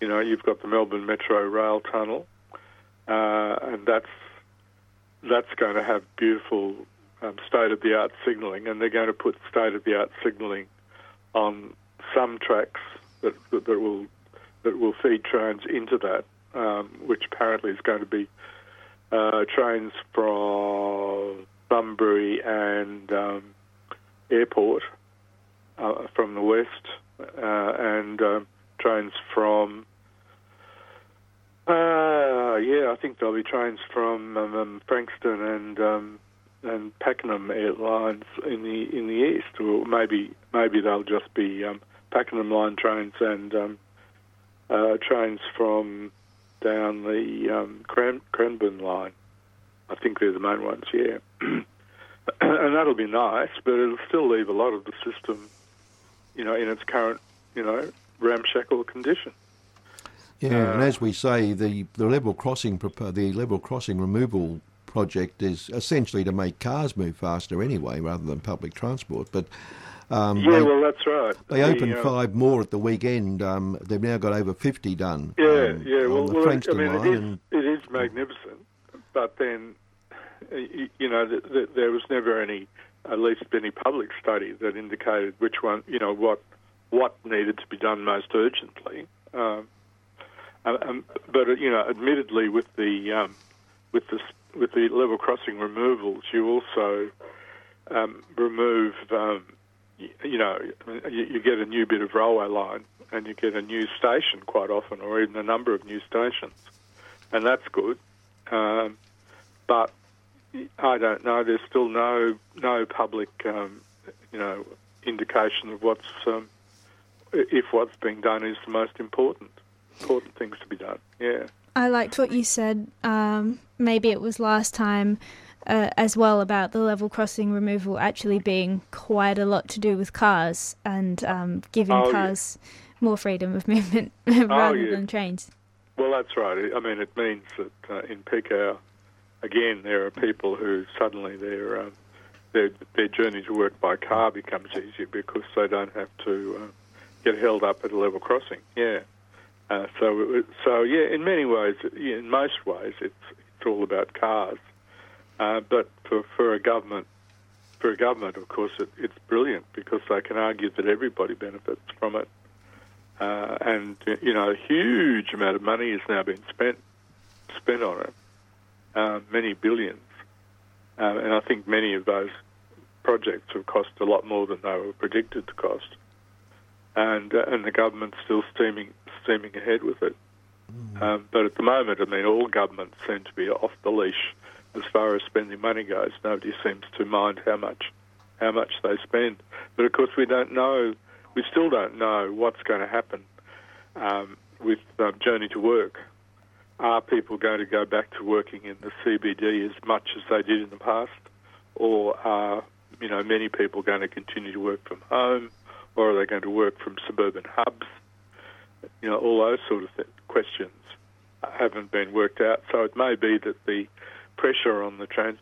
you know, you've got the Melbourne Metro Rail Tunnel, uh, and that's that's going to have beautiful um, state-of-the-art signalling, and they're going to put state-of-the-art signalling on some tracks that, that, that will that will feed trains into that, um, which apparently is going to be uh, trains from Sunbury and um, Airport uh, from the west and um, trains from. Uh, yeah, I think there'll be trains from um, um, Frankston and um, and Pakenham Airlines in the in the east, or maybe maybe they'll just be um, Pakenham line trains and um, uh, trains from down the um, Cran- Cranbourne line. I think they're the main ones, yeah. and that'll be nice, but it'll still leave a lot of the system, you know, in its current, you know, ramshackle condition. Yeah, and Uh, as we say, the, the level crossing the level crossing removal project is essentially to make cars move faster anyway, rather than public transport. But um, yeah, they, well, that's right. they The, opened um, five more at the weekend. Um, they've now got over fifty done. Yeah, um, yeah. Well, the well I mean, it is, and it is magnificent, but then, uh, you know, th- th- there was never any, at least any public study that indicated which one, you know, what what needed to be done most urgently. Um, um, um, but you know, admittedly, with the um, with the with the level crossing removals, you also um, remove, um, y- you know, you, you get a new bit of railway line and you get a new station quite often, or even a number of new stations, and that's good. But I don't know. There's still no no public, um, you know, indication of what's um, if what's being done is the most important important things to be done. Yeah. I liked what you said. Um, maybe it was last time uh, as well about the level crossing removal actually being quite a lot to do with cars and um, giving Oh, yeah. cars more freedom of movement rather yeah. than trains. Well, that's right. I mean, it means that uh, in peak hour, again, there are people who suddenly their um, their their journey to work by car becomes easier because they don't have to uh, get held up at a level crossing. Yeah. Uh, so so yeah, in many ways, in most ways, it's it's all about cars. Uh, but for for a government, for a government, of course, it, it's brilliant because they can argue that everybody benefits from it. Uh, and you know, a huge amount of money has now been spent spent on it, uh, many billions, uh, and I think many of those projects have cost a lot more than they were predicted to cost, and uh, and the government's still steaming steaming ahead with it. Um, but at the moment, I mean, all governments seem to be off the leash as far as spending money goes. Nobody seems to mind how much how much they spend. But of course, we don't know. We still don't know what's going to happen um, with uh, Journey to Work. Are people going to go back to working in the CBD as much as they did in the past, or are you know many people going to continue to work from home, or are they going to work from suburban hubs? You know, all those sort of th- questions haven't been worked out. So it may be that the pressure on the trans-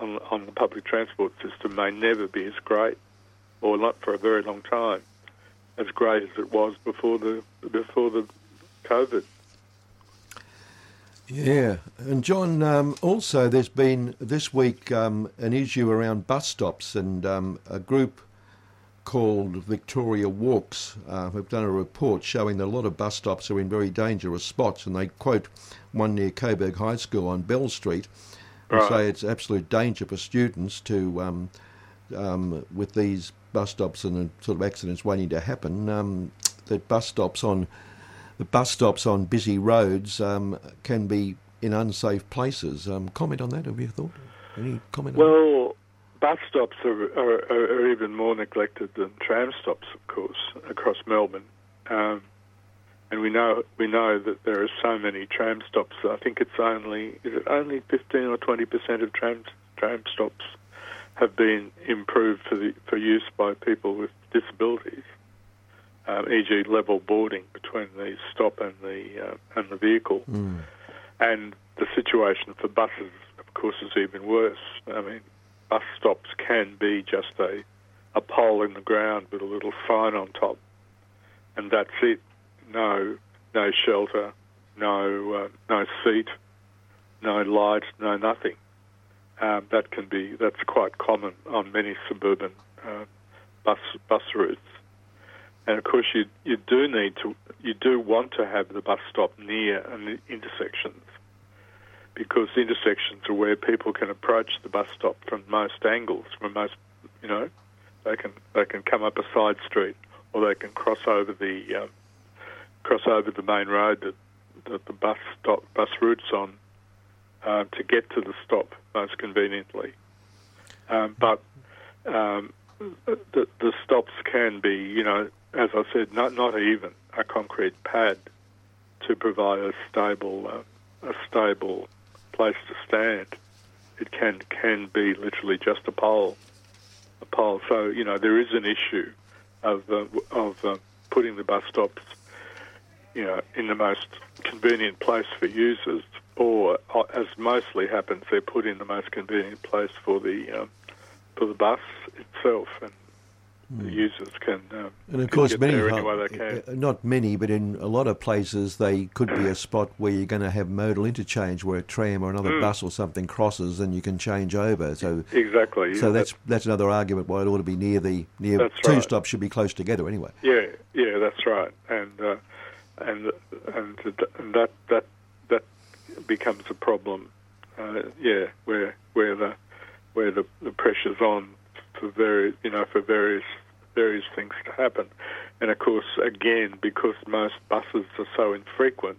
on, on the public transport system may never be as great, or not for a very long time, as great as it was before the before the COVID. Yeah, and John, um, also there's been this week um, an issue around bus stops, and um, a group called Victoria Walks uh, have done a report showing that a lot of bus stops are in very dangerous spots, and they quote one near Coburg High School on Bell Street, and Right. say it's absolute danger for students to um, um, with these bus stops and the sort of accidents waiting to happen. Um, that bus stops on the bus stops on busy roads um, can be in unsafe places. Um, comment on that? Have you thought? Any comment? Well, bus stops are, are, are are even more neglected than tram stops, of course, across Melbourne. Um, and we know we know that there are so many tram stops. I think it's only is it only fifteen or twenty percent of tram tram stops have been improved for the for use by people with disabilities, um, e.g., level boarding between the stop and the uh, and the vehicle. Mm. And the situation for buses, of course, is even worse. I mean, bus stops can be just a, a pole in the ground with a little sign on top, and that's it. No, no shelter, no, uh, no seat, no light, no nothing. Um, that can be that's quite common on many suburban uh, bus bus routes. And of course, you you do need to you do want to have the bus stop near an intersections because intersections are where people can approach the bus stop from most angles, from most you know, they can they can come up a side street or they can cross over the um, cross over the main road that, that the bus stop bus routes on uh, to get to the stop most conveniently. Um, but um, the, the stops can be, you know, as I said, not not even a concrete pad to provide a stable uh, a stable place to stand. It can can be literally just a pole, a pole. So you know there is an issue of uh, of uh, putting the bus stops, you know, in the most convenient place for users, or as mostly happens, they're put in the most convenient place for the um, for the bus itself, and the users can. Um, And of course, many there ho- any way they can. uh, not many, but in a lot of places, they could be a spot where you're going to have modal interchange, where a tram or another Mm. bus or something crosses, and you can change over. So Exactly. So yeah, that's that's another argument why it ought to be near the near That's two right. stops should be close together anyway. Yeah, yeah, that's right, and uh, and and and that that that becomes a problem. Uh, yeah, where where the where the, the pressure's on for various you know for various various things to happen, and of course again because most buses are so infrequent,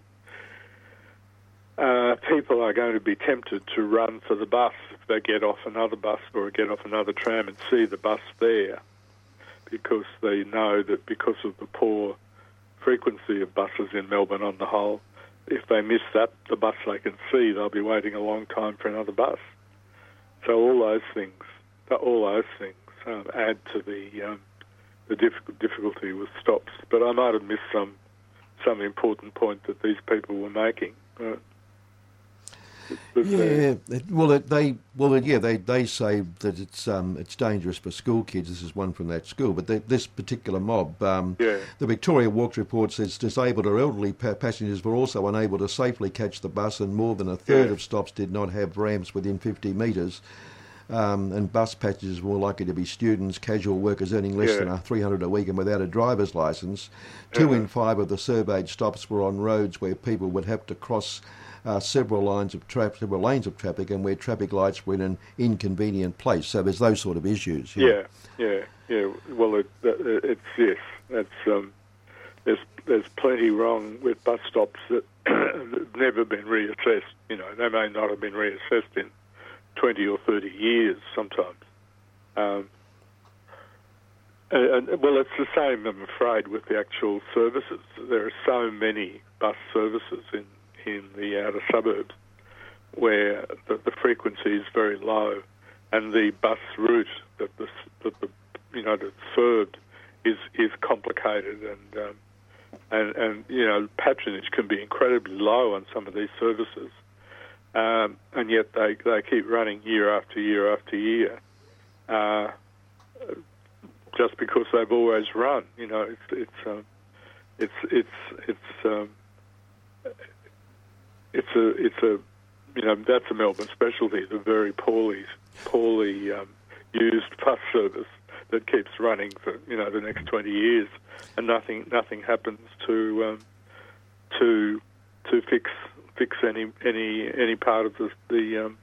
uh, people are going to be tempted to run for the bus if they get off another bus or get off another tram and see the bus there because they know that because of the poor frequency of buses in Melbourne on the whole, if they miss that, the bus they can see, they'll be waiting a long time for another bus. So all those things, all those things um, add to the um, the diff- difficulty with stops. But I might have missed some some important point that these people were making. Yeah, well, they well, yeah, they, they say that it's um, it's dangerous for school kids. This is one from that school, but they, this particular mob, um, Yeah. the Victoria Walks report says disabled or elderly pa- passengers were also unable to safely catch the bus, and more than a third Yeah. of stops did not have ramps within 50 metres. Um, and bus passengers were more likely to be students, casual workers earning less Yeah. than a 300 a week and without a driver's licence. Two Uh-huh. in five of the surveyed stops were on roads where people would have to cross uh, several lines of traffic, several lanes of traffic, and where traffic lights were in an inconvenient place. So there's those sort of issues. know. Yeah, yeah, yeah. Well, it, that- it's yes. That's um, there's there's plenty wrong with bus stops that have never been reassessed. You know, they may not have been reassessed in twenty or thirty years. Sometimes. Um, and, and, well, it's the same, I'm afraid, with the actual services. There are so many bus services in, in the outer suburbs where the, the frequency is very low, and the bus route that the that the you know that's served is is complicated, and um, and and you know patronage can be incredibly low on some of these services, um, and yet they they keep running year after year after year. Uh, just because they've always run, you know, it's it's um, it's it's it's um, it's a it's a you know that's a Melbourne specialty, the very poorly poorly um, used bus service that keeps running for you know the next twenty years, and nothing nothing happens to um, to to fix fix any any any part of the the um,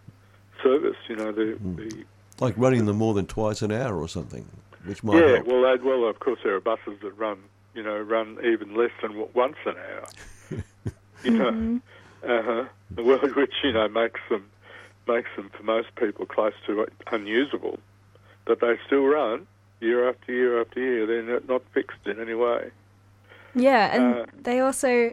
service. You know the, the Like running them more than twice an hour or something, which might yeah, help. well, they'd- well, of course, there are buses that run, you know, run even less than once an hour. you know, uh-huh. well, which you know makes them makes them for most people close to unusable, but they still run year after year after year. They're not, not fixed in any way. Yeah, and Uh, they also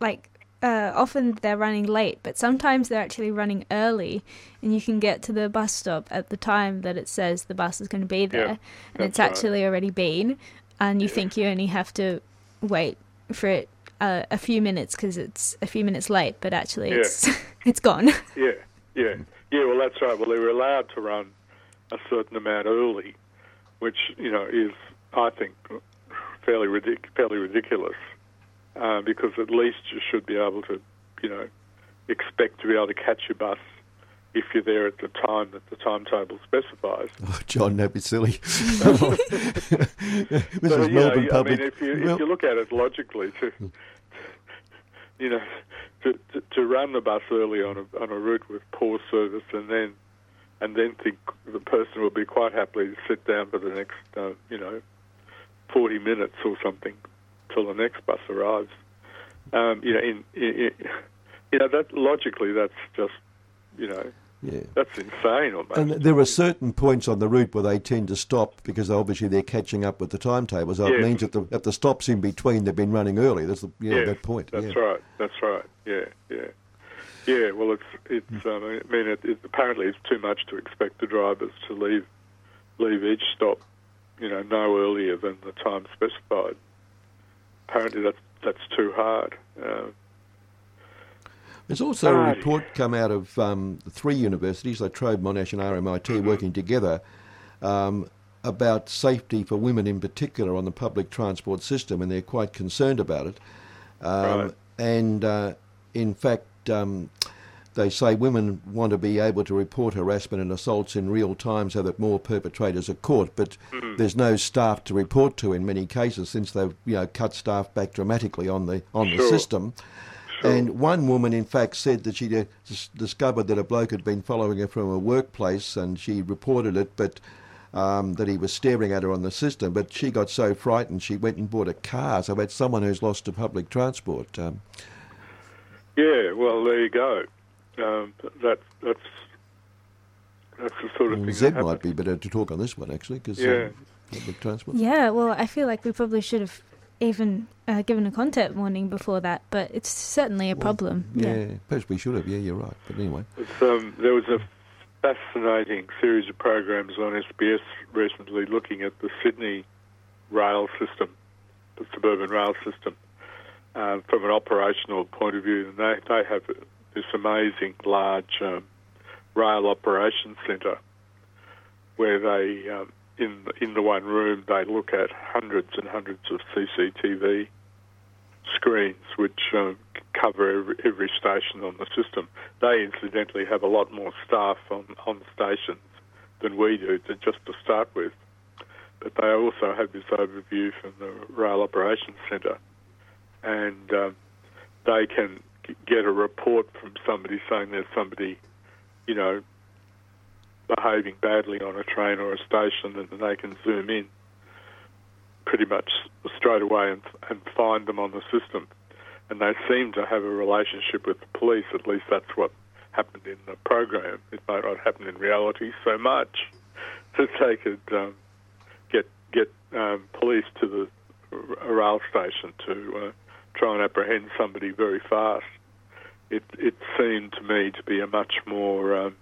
like uh, often they're running late, but sometimes they're actually running early, and you can get to the bus stop at the time that it says the bus is going to be there, and it's right. actually already been, and you think you only have to wait for it uh, a few minutes because it's a few minutes late, but actually Yeah. it's it's gone. Yeah, yeah, yeah. Well, that's right. Well, they were allowed to run a certain amount early, which you know is, I think, fairly ridic- fairly ridiculous, uh, because at least you should be able to, you know, expect to be able to catch your bus if you're there at the time that the timetable specifies. Oh, John, don't be silly. this So, is you know, Melbourne I mean, if you if you look at it logically, to you know, to, to to run the bus early on a on a route with poor service, and then and then think the person will be quite happily to sit down for the next uh, you know 40 minutes or something till the next bus arrives. Um, you know, in, in, in, you know that logically that's just you know Yeah. that's insane almost. And there are certain points on the route where they tend to stop because obviously they're catching up with the timetable. So it means that the, at the stops in between, they've been running early. That's the, yeah, Yes, that point. That's yeah. right. That's right. Yeah, yeah, yeah. Well, it's it's. Um, I mean, it, it, apparently it's too much to expect the drivers to leave leave each stop, you know, no earlier than the time specified. Apparently, that's that's too hard. Uh, There's also a report come out of um, three universities, La Trobe, Monash, and RMIT, Mm-hmm. working together um, about safety for women in particular on the public transport system, and they're quite concerned about it. Um, Right. And uh, in fact, um, they say women want to be able to report harassment and assaults in real time so that more perpetrators are caught, but Mhm. there's no staff to report to in many cases since they've you know cut staff back dramatically on the on the Sure. system. And one woman, in fact, said that she discovered that a bloke had been following her from a workplace, and she reported it, but um, that he was staring at her on the system. But she got so frightened, she went and bought a car. So that's someone who's lost to public transport. Um, yeah. Well, there you go. Um, that that's that's the sort of thing. Zeb that might be better to talk on this one actually, because Yeah. public transport. Yeah, well, I feel like we probably should have even uh, given a content warning before that, but it's certainly a problem. Yeah, perhaps we should have. Yeah, you're right. But anyway, It's, um, there was a fascinating series of programs on SBS recently looking at the Sydney rail system, the suburban rail system, uh, from an operational point of view. And they, they have this amazing large um, rail operations centre where they, um, in, in the one room, they look at hundreds and hundreds of CCTV screens which um, cover every, every station on the system. They incidentally have a lot more staff on, on stations than we do, to, just to start with. But they also have this overview from the Rail Operations Centre, and um, they can get a report from somebody saying there's somebody, you know, behaving badly on a train or a station, and they can zoom in pretty much straight away and, and find them on the system. And they seem to have a relationship with the police, at least that's what happened in the program. It might not happen in reality so much that they could um, get get um, police to the rail station to uh, try and apprehend somebody very fast. It it seemed to me to be a much more um,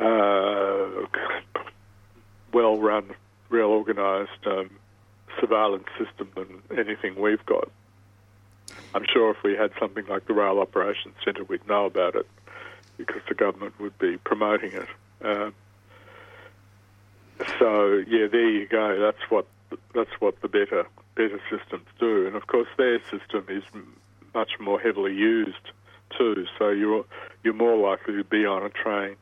uh, well run, well organised um, surveillance system than anything we've got. I'm sure if we had something like the Rail Operations Centre, we'd know about it because the government would be promoting it. Um, so yeah, there you go. That's what that's what the better better systems do, and of course their system is much more heavily used too. So you're you're more likely to be on a train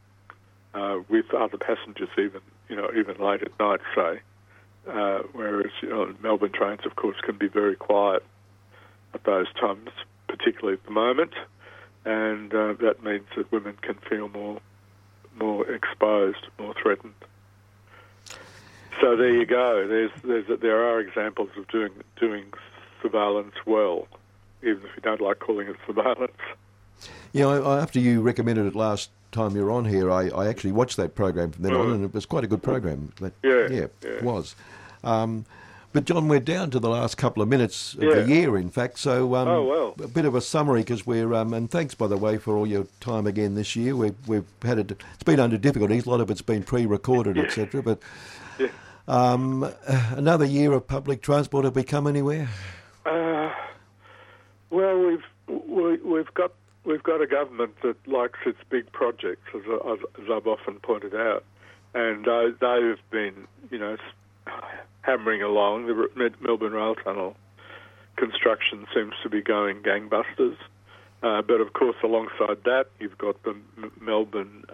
uh, with other passengers, even you know even late at night, say. Uh, whereas you know, Melbourne trains, of course, can be very quiet at those times, particularly at the moment, and uh, that means that women can feel more more exposed, more threatened. So there you go. There's, there's there are examples of doing doing surveillance well, even if you don't like calling it surveillance. Yeah, I, I, after you recommended it last time you were on here, I, I actually watched that program from then on, Mm. and it was quite a good program. That, Yeah, yeah, yeah. it was. Um, but John, we're down to the last couple of minutes of Yeah. the year, in fact. So, um, Oh, well. a bit of a summary because we're um, and thanks by the way for all your time again this year. We've we've had it. It's been under difficulties. A lot of it's been pre-recorded, etc. But Yeah. Um, another year of public transport. Have we come anywhere? Uh, well, we've we, we've got we've got a government that likes its big projects, as, as, as I've often pointed out, and uh, they've been you know hammering along. The Melbourne Rail Tunnel construction seems to be going gangbusters, uh, but of course, alongside that, you've got the M- Melbourne.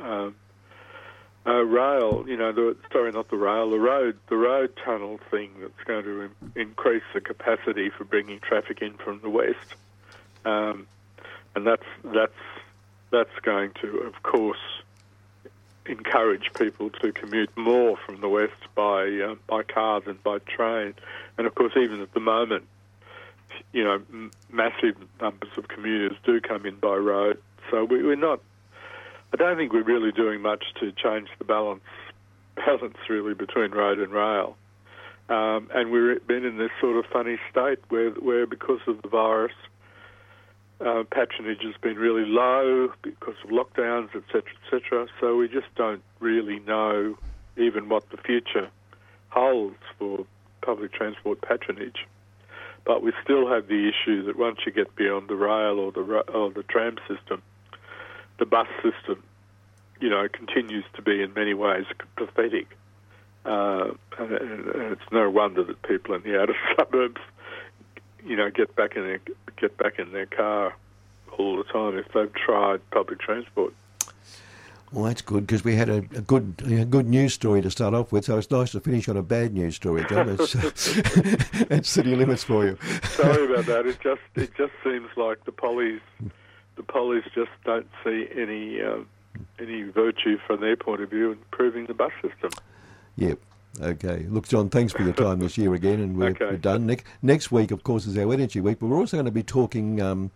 Uh, rail, you know, the, sorry, not the rail, the road, the road tunnel thing that's going to in, increase the capacity for bringing traffic in from the west, um, and that's that's that's going to, of course, encourage people to commute more from the west by uh, by car than by train. And of course, even at the moment, you know, m- massive numbers of commuters do come in by road. So we, we're not. I don't think we're really doing much to change the balance balance really between road and rail. Um, and we've been in this sort of funny state where, where because of the virus, uh, patronage has been really low because of lockdowns, etc., etc. So we just don't really know even what the future holds for public transport patronage. But we still have the issue that once you get beyond the rail or the or the tram system, the bus system, you know, continues to be in many ways pathetic. Uh, and, and it's no wonder that people in the outer suburbs, you know, get back in their get back in their car all the time if they've tried public transport. Well, that's good because we had a, a good a good news story to start off with, so it's nice to finish on a bad news story, John. It's, it's city limits for you. Sorry about that. It just it just seems like the pollies the pollies just don't see any um, any virtue from their point of view in improving the bus system. Yep. Okay. Look, John, thanks for your time this year again, and we're, okay. we're done. Next, next week, of course, is our Energy Week, but we're also going to be talking um,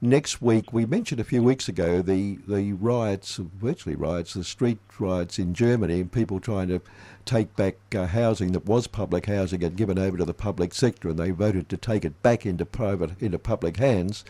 next week. We mentioned a few weeks ago the, the riots, virtually riots, the street riots in Germany, and people trying to take back uh, housing that was public housing and given over to the public sector, and they voted to take it back into private, into public hands.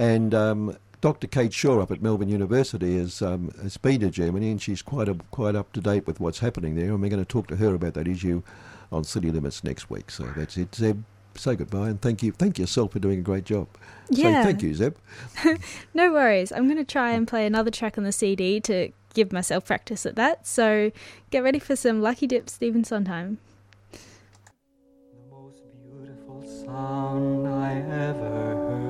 And um, Dr. Kate Shaw up at Melbourne University has, um, has been to Germany and she's quite a, quite up to date with what's happening there. And we're going to talk to her about that issue on City Limits next week. So that's it. Zeb, say goodbye and thank you. Thank yourself for doing a great job. Yeah. Say thank you, Zeb. no worries. I'm going to try and play another track on the CD to give myself practice at that. So get ready for some Lucky Dip Stephen Sondheim. The most beautiful sound I ever heard.